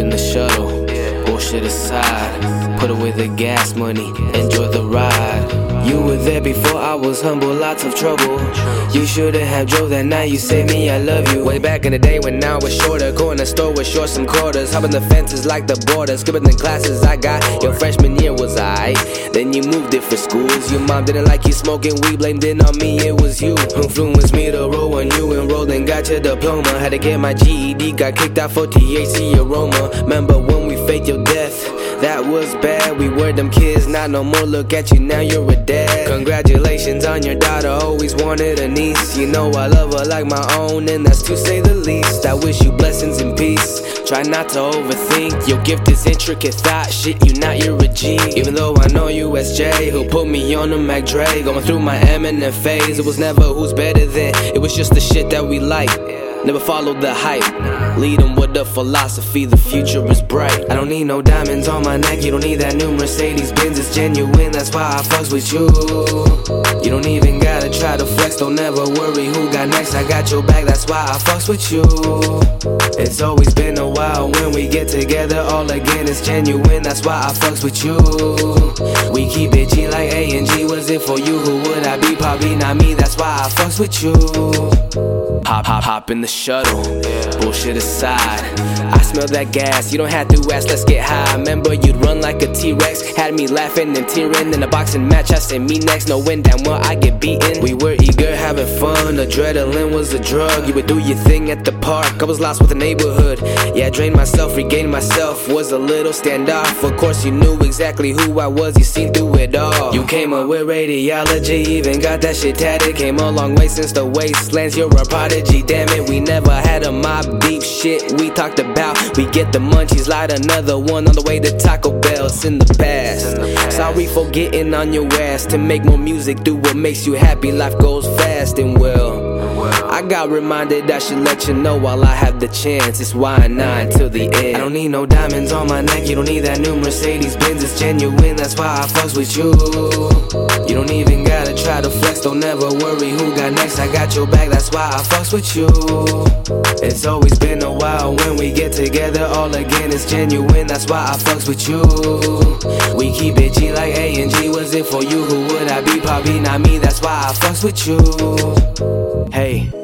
in the shuttle. Bullshit aside, put away the gas money, enjoy the. You were there before I was humble, lots of trouble. You shouldn't have drove that night, you saved me, I love you. Way back in the day when I was shorter, going to store was short some quarters. Hopping the fences like the border, skipping the classes I got. Your freshman year was I. Then you moved different schools. Your mom didn't like you smoking weed, blamed it on me, it was you. Influenced me to roll when you enrolled and got your diploma. Had to get my GED, got kicked out for THC aroma. Remember when we faked your death? That was bad, we were them kids, not no more. Look at you now, you're a dad. Congratulations on your daughter, always wanted a niece. You know I love her like my own, and that's to say the least. I wish you blessings and peace. Try not to overthink, your gift is intricate thought. Shit, you not, you're a G. Even though I know you SJ, who put me on the Mac Dre. Going through my Eminem phase, it was never who's better than, it was just the shit that we like. Never follow the hype. Lead them with the philosophy, the future is bright. I don't need no diamonds on my neck, you don't need that new Mercedes Benz, it's genuine, that's why I fucks with you. You don't even gotta try to flex, don't ever worry who got next. I got your back, that's why I fucks with you. It's always been a while when we get together all again, it's genuine, that's why I fucks with you. We keep it G like A and G, was it for you? Who would I be? Probably not me, that's why I fucks with you. Hop, hop, hop in the shuttle. Bullshit aside. I smell that gas, you don't have to ask, let's get high. Remember, you'd run like a T Rex. Had me laughing and tearing in a boxing match. I said, me next, knowing damn well I get beaten. Adrenaline was a drug. You would do your thing at the park. I was lost with the neighborhood. Yeah, I drained myself, regained myself. Was a little standoff. Of course, you knew exactly who I was, you seen through it all. You came up with radiology, even got that shit tatted. Came a long way since the wastelands, you're a prodigy. Damn it, we never had a mob deep shit we talked about. We get the munchies, light another one on the way to Taco Bell. It's in the past. Sorry for getting on your ass. To make more music, do what makes you happy. Life goes fast and well. I got reminded I should let you know while I have the chance. It's why not till the end. I don't need no diamonds on my neck. You don't need that new Mercedes Benz. It's genuine. That's why I fucks with you. You don't even try to flex. Don't ever worry who got next. I got your back. That's why I fucks with you. It's always been a while when we get together all again. It's genuine. That's why I fucks with you. We keep it G like A and G. Was it for you? Who would I be? Probably not me. That's why I fucks with you. Hey.